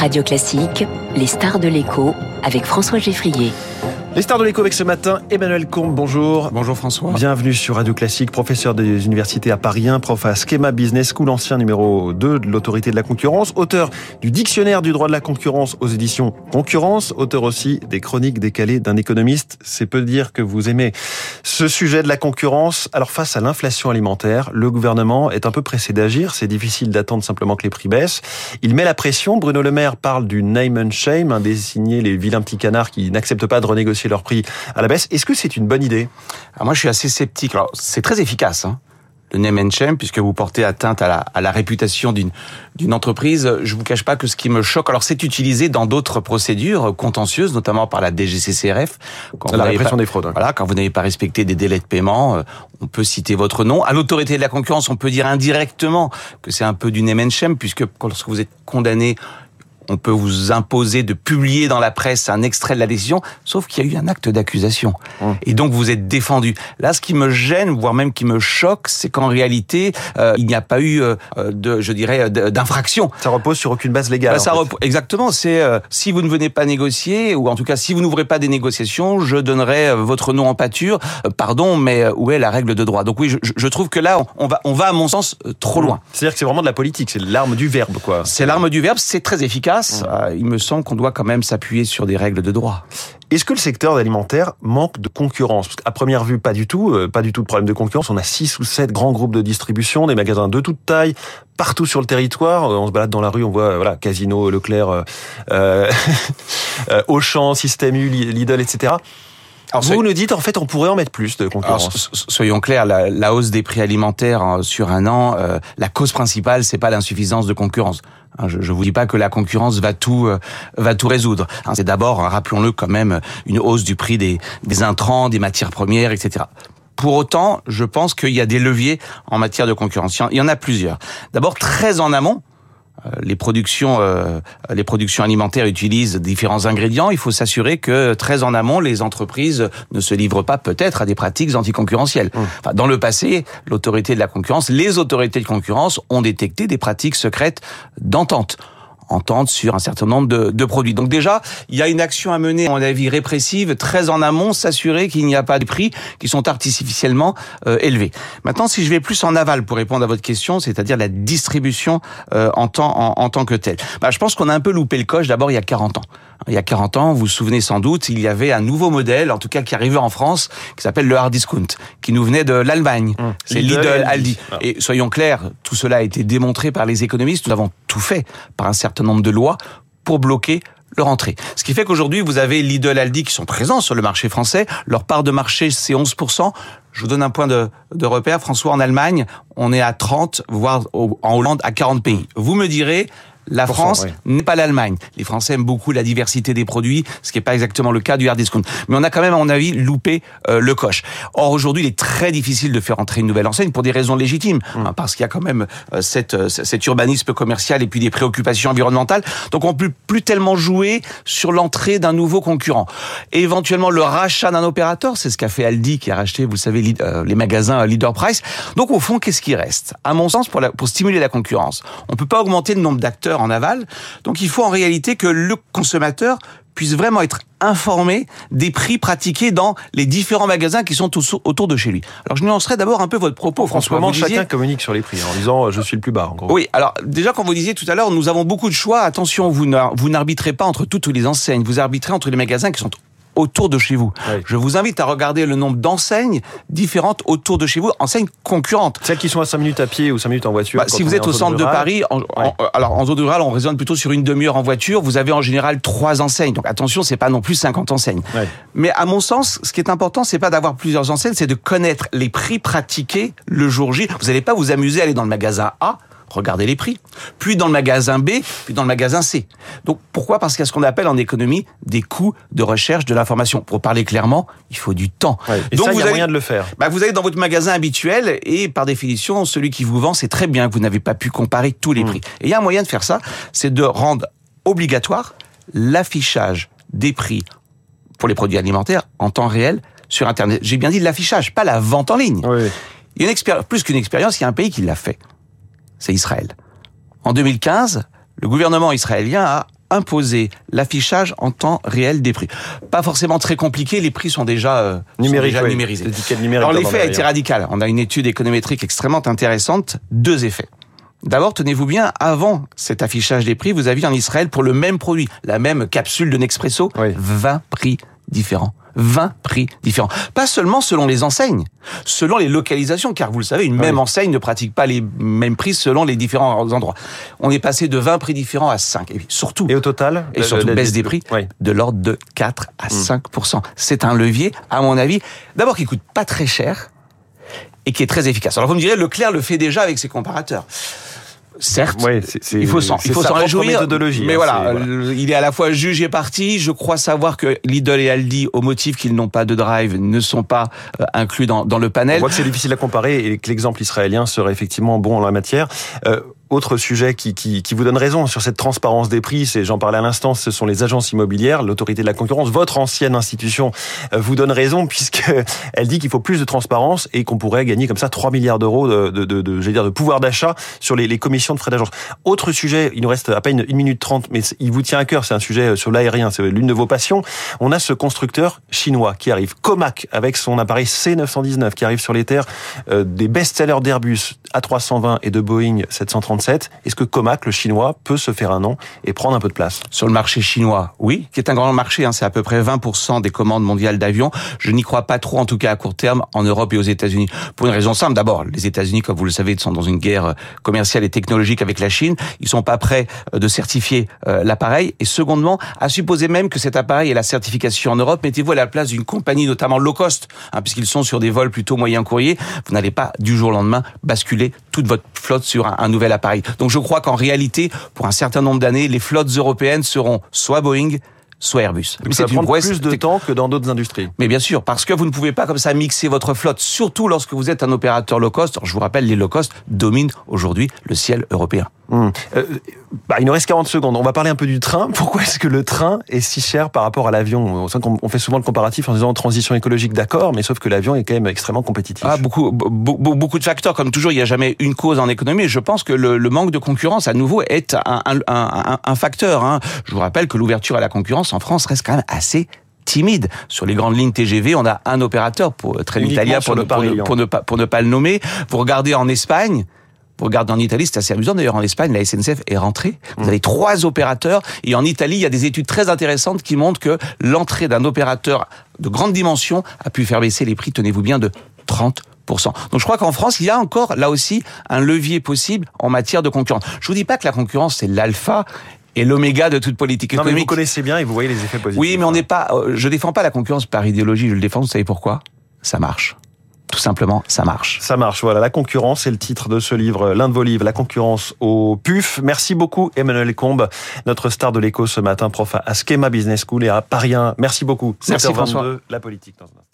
Radio Classique, les stars de l'écho avec François Geffrier. Les stars de l'écho avec ce matin, Emmanuel Combe, bonjour. Bonjour François. Bienvenue sur Radio Classique, professeur des universités à Paris 1, prof à Schema Business School, ancien numéro 2 de l'autorité de la concurrence, auteur du dictionnaire du droit de la concurrence aux éditions Concurrence, auteur aussi des chroniques décalées d'un économiste. C'est peu dire que vous aimez ce sujet de la concurrence. Alors face à l'inflation alimentaire, le gouvernement est un peu pressé d'agir. C'est difficile d'attendre simplement que les prix baissent. Il met la pression. Bruno Le Maire parle du name and shame, désigner les vilains petits canards qui n'acceptent pas de renégocier leur prix à la baisse. Est-ce que c'est une bonne idée? Alors Moi, je suis assez sceptique. Alors, c'est très efficace. Hein le name and shame, puisque vous portez atteinte à la, à la réputation d'une d'une entreprise. Je vous cache pas que ce qui me choque, alors c'est utilisé dans d'autres procédures contentieuses, notamment par la DGCCRF. Quand la répression des fraudes. Voilà, quand vous n'avez pas respecté des délais de paiement, euh, on peut citer votre nom. À l'autorité de la concurrence, on peut dire indirectement que c'est un peu du name and shame, puisque lorsque vous êtes condamné on peut vous imposer de publier dans la presse un extrait de la décision, sauf qu'il y a eu un acte d'accusation. Hum. Et donc vous êtes défendu. Là, ce qui me gêne, voire même qui me choque, c'est qu'en réalité, euh, il n'y a pas eu euh, de, je dirais, d'infraction. Ça repose sur aucune base légale. Bah, ça exactement. C'est euh, si vous ne venez pas négocier, ou en tout cas si vous n'ouvrez pas des négociations, je donnerai votre nom en pâture. pardon, mais où est la règle de droit? Donc oui, je, je, trouve que là, on va, on va à mon sens trop hum. loin. C'est-à-dire que c'est vraiment de la politique, c'est l'arme du verbe, quoi. C'est l'arme du verbe, c'est très efficace. Euh, il me semble qu'on doit quand même s'appuyer sur des règles de droit. Est-ce que le secteur alimentaire manque de concurrence? Parce qu'à première vue, pas du tout. Euh, pas du tout de problème de concurrence. On a six ou sept grands groupes de distribution, des magasins de toute taille, partout sur le territoire. Euh, on se balade dans la rue, on voit voilà Casino, Leclerc, euh, Auchan, Système U, Lidl, etc. Alors, vous nous dites en fait on pourrait en mettre plus de concurrence. soyons clairs, la, hausse des prix alimentaires hein, sur un an, la cause principale c'est pas l'insuffisance de concurrence. Hein, je ne vous dis pas que la concurrence va tout euh, va tout résoudre. Hein, c'est d'abord, rappelons-le, quand même une hausse du prix des, des intrants, des matières premières, etc. Pour autant, je pense qu'il y a des leviers en matière de concurrence. Il y en a plusieurs. D'abord, très en amont, euh, les productions, euh, les productions alimentaires utilisent différents ingrédients. Il faut s'assurer que très en amont, les entreprises ne se livrent pas peut-être à des pratiques anticoncurrentielles. Mmh. Enfin, dans le passé, l'autorité de la concurrence, les autorités de concurrence ont détecté des pratiques secrètes d'entente entente sur un certain nombre de, de, produits. Donc déjà, il y a une action à mener, à mon avis, répressive, très en amont, s'assurer qu'il n'y a pas de prix qui sont artificiellement euh, élevés. Maintenant, si je vais plus en aval pour répondre à votre question, c'est-à-dire la distribution euh, en, temps, en, en, tant que telle, bah, je pense qu'on a un peu loupé le coche d'abord il y a 40 ans. Il y a 40 ans, vous vous souvenez sans doute, il y avait un nouveau modèle, en tout cas qui arrivait en France, qui s'appelle le hard discount, qui nous venait de l'Allemagne. Hum. C'est Lidl, Aldi. Ah. Et soyons clairs, tout cela a été démontré par les économistes. Nous avons tout fait par un certain nombre de lois pour bloquer leur entrée. Ce qui fait qu'aujourd'hui, vous avez Lidl, Aldi qui sont présents sur le marché français. Leur part de marché, c'est 11%. Je vous donne un point de, de, repère. François, en Allemagne, on est à 30, voire en Hollande à 40 pays. Vous me direz, la France n'est pas l'Allemagne. Les Français aiment beaucoup la diversité des produits, ce qui n'est pas exactement le cas du hard discount. Mais on a quand même, à mon avis, loupé euh, le coche. Or, aujourd'hui, il est très difficile de faire entrer une nouvelle enseigne pour des raisons légitimes, hum. hein, parce qu'il y a quand même euh, cette, euh, cet urbanisme commercial et puis des préoccupations environnementales. Donc, on ne peut plus tellement jouer sur l'entrée d'un nouveau concurrent. Et éventuellement, le rachat d'un opérateur, c'est ce qu'a fait Aldi, qui a racheté, vous savez, les magasins Leader Price. Donc, au fond, qu'est-ce qui reste? À mon sens, pour, pour stimuler la concurrence, on ne peut pas augmenter le nombre d'acteurs en aval. Donc il faut en réalité que le consommateur puisse vraiment être informé des prix pratiqués dans les différents magasins qui sont autour de chez lui. Alors je nuancerai d'abord un peu votre propos, François. En chacun communique sur les prix en disant euh, je suis le plus bas. En gros. Oui, alors déjà quand vous disiez tout à l'heure, nous avons beaucoup de choix. Attention, vous n'arbitrez pas entre toutes les enseignes, vous arbitrez entre les magasins qui sont autour de chez vous. Je vous invite à regarder le nombre d'enseignes différentes autour de chez vous, enseignes concurrentes. Celles qui sont à 5 minutes à pied ou 5 minutes en voiture. Bah, si vous êtes au centre de Paris, en, alors en zone rurale, on raisonne plutôt sur une demi-heure en voiture. Vous avez en général trois enseignes. Donc attention, c'est pas non plus 50 enseignes. Mais à mon sens, ce qui est important, c'est pas d'avoir plusieurs enseignes, c'est de connaître les prix pratiqués le jour J. Vous n'allez pas vous amuser à aller dans le magasin A regardez les prix. Puis dans le magasin B, puis dans le magasin C. Donc pourquoi? Parce qu'il y a ce qu'on appelle en économie des coûts de recherche de l'information. Pour parler clairement, il faut du temps. Et Donc ça, vous il y a moyen de le faire. Bah, vous allez dans votre magasin habituel et par définition, celui qui vous vend, c'est très bien que vous n'avez pas pu comparer tous les hmm. prix. Et il y a un moyen de faire ça, c'est de rendre obligatoire l'affichage des prix pour les produits alimentaires en temps réel sur Internet. J'ai bien dit l'affichage, pas la vente en ligne. Oui. Il y a une expérience, plus qu'une expérience, il y a un pays qui l'a fait c'est Israël. En 2015, le gouvernement israélien a imposer l'affichage en temps réel des prix. Pas forcément très compliqué, les prix sont déjà, euh, sont déjà numérisés. Alors l'effet en a été radical. On a une étude économétrique extrêmement intéressante. Deux effets. D'abord, tenez-vous bien, avant cet affichage des prix, vous aviez en Israël pour le même produit, la même capsule de Nespresso, Oui. 20 prix différents. 20 prix différents. Pas seulement selon les enseignes, selon les localisations, car vous le savez, une même enseigne ne pratique pas les mêmes prix selon les différents endroits. On est passé de 20 prix différents à 5. Et puis, surtout, Et au total et surtout le- baisse des prix Oui. de l'ordre de 4 à 5 C'est un levier, à mon avis, d'abord qui coûte pas très cher et qui est très efficace. Alors vous me direz, Leclerc le fait déjà avec ses comparateurs. Certes, Ouais, il faut s'en, il faut s'en réjouir. Mais hein, voilà, il est à la fois juge et parti. Je crois savoir que Lidl et Aldi, au motif qu'ils n'ont pas de drive, ne sont pas euh, inclus dans, dans le On panel. voit que c'est difficile à comparer et que l'exemple israélien serait effectivement bon en la matière. Euh, autre sujet qui, qui, qui vous donne raison sur cette transparence des prix, c'est j'en parlais à l'instant, ce sont les agences immobilières, l'autorité de la concurrence. Votre ancienne institution euh, vous donne raison puisque elle dit qu'il faut plus de transparence et qu'on pourrait gagner comme ça 3 milliards d'euros de, de, de, de, dire, de pouvoir d'achat sur les, les commissions de frais d'agence. Autre sujet, il nous reste à peine une minute trente, mais il vous tient à cœur, c'est un sujet sur l'aérien, c'est l'une de vos passions. On a ce constructeur chinois qui arrive, Comac, avec son appareil C919 qui arrive sur les terres euh, des best-sellers d'Airbus A320 et de Boeing 737. Est-ce que Comac, le chinois, peut se faire un nom et prendre un peu de place? Sur le marché chinois, oui, qui est un grand marché, hein, c'est à peu près 20% des commandes mondiales d'avions. Je n'y crois pas trop, en tout cas à court terme, en Europe et aux États-Unis. Pour une raison simple, d'abord, les États-Unis, comme vous le savez, sont dans une guerre euh, commerciale et technologique avec la Chine. Ils sont pas prêts euh, de certifier euh, l'appareil. Et secondement, à supposer même que cet appareil ait la certification en Europe, mettez-vous à la place d'une compagnie, notamment low cost, hein, puisqu'ils sont sur des vols plutôt moyen courrier. Vous n'allez pas du jour au lendemain basculer toute votre flotte sur un, nouvel appareil. Donc je crois qu'en réalité, pour un certain nombre d'années, les flottes européennes seront soit Boeing, soit Airbus. Donc ça prouesse plus de temps que dans d'autres industries. mais bien sûr, parce que vous ne pouvez pas comme ça mixer votre flotte, surtout lorsque vous êtes un opérateur low cost. Je vous rappelle, les low cost dominent aujourd'hui le ciel européen. Hum. Euh, bah, il nous reste 40 secondes. On va parler un peu du train. Pourquoi est-ce que le train est si cher par rapport à l'avion? On fait souvent le comparatif en disant transition écologique, d'accord, mais sauf que l'avion est quand même extrêmement compétitif. Ah, beaucoup, be- be- beaucoup de facteurs. Comme toujours, il n'y a jamais une cause en économie. Je pense que le, le manque de concurrence, à nouveau, est un, un, un, un facteur. Hein. Je vous rappelle que l'ouverture à la concurrence en France reste quand même assez timide. Sur les grandes lignes TGV, on a un opérateur pour pour, sur ne- le pour, ne- Paris-Lyon. pour ne pas, pour ne pas le nommer. Vous regardez en Espagne, vous regardez en Italie, c'est assez amusant d'ailleurs. En Espagne, la SNCF est rentrée. Vous avez trois opérateurs. Et en Italie, il y a des études très intéressantes qui montrent que l'entrée d'un opérateur de grande dimension a pu faire baisser les prix, tenez-vous bien, de 30% donc je crois qu'en France, il y a encore là aussi un levier possible en matière de concurrence. Je vous dis pas que la concurrence c'est l'alpha et l'oméga de toute politique non, mais vous économique. connaissez bien et vous voyez les effets positifs. oui, mais on n'est pas. euh, Je défends pas la concurrence par idéologie. Je le défends. Vous savez pourquoi? Ça marche. Tout simplement, ça marche. Ça marche, voilà. La concurrence, c'est le titre de ce livre, l'un de vos livres, La concurrence au PUF. Merci beaucoup, Emmanuel Combe, notre star de l'écho ce matin, prof à Schema Business School et à Paris 1. Merci beaucoup. Merci, 7h22, François. La politique dans un instant.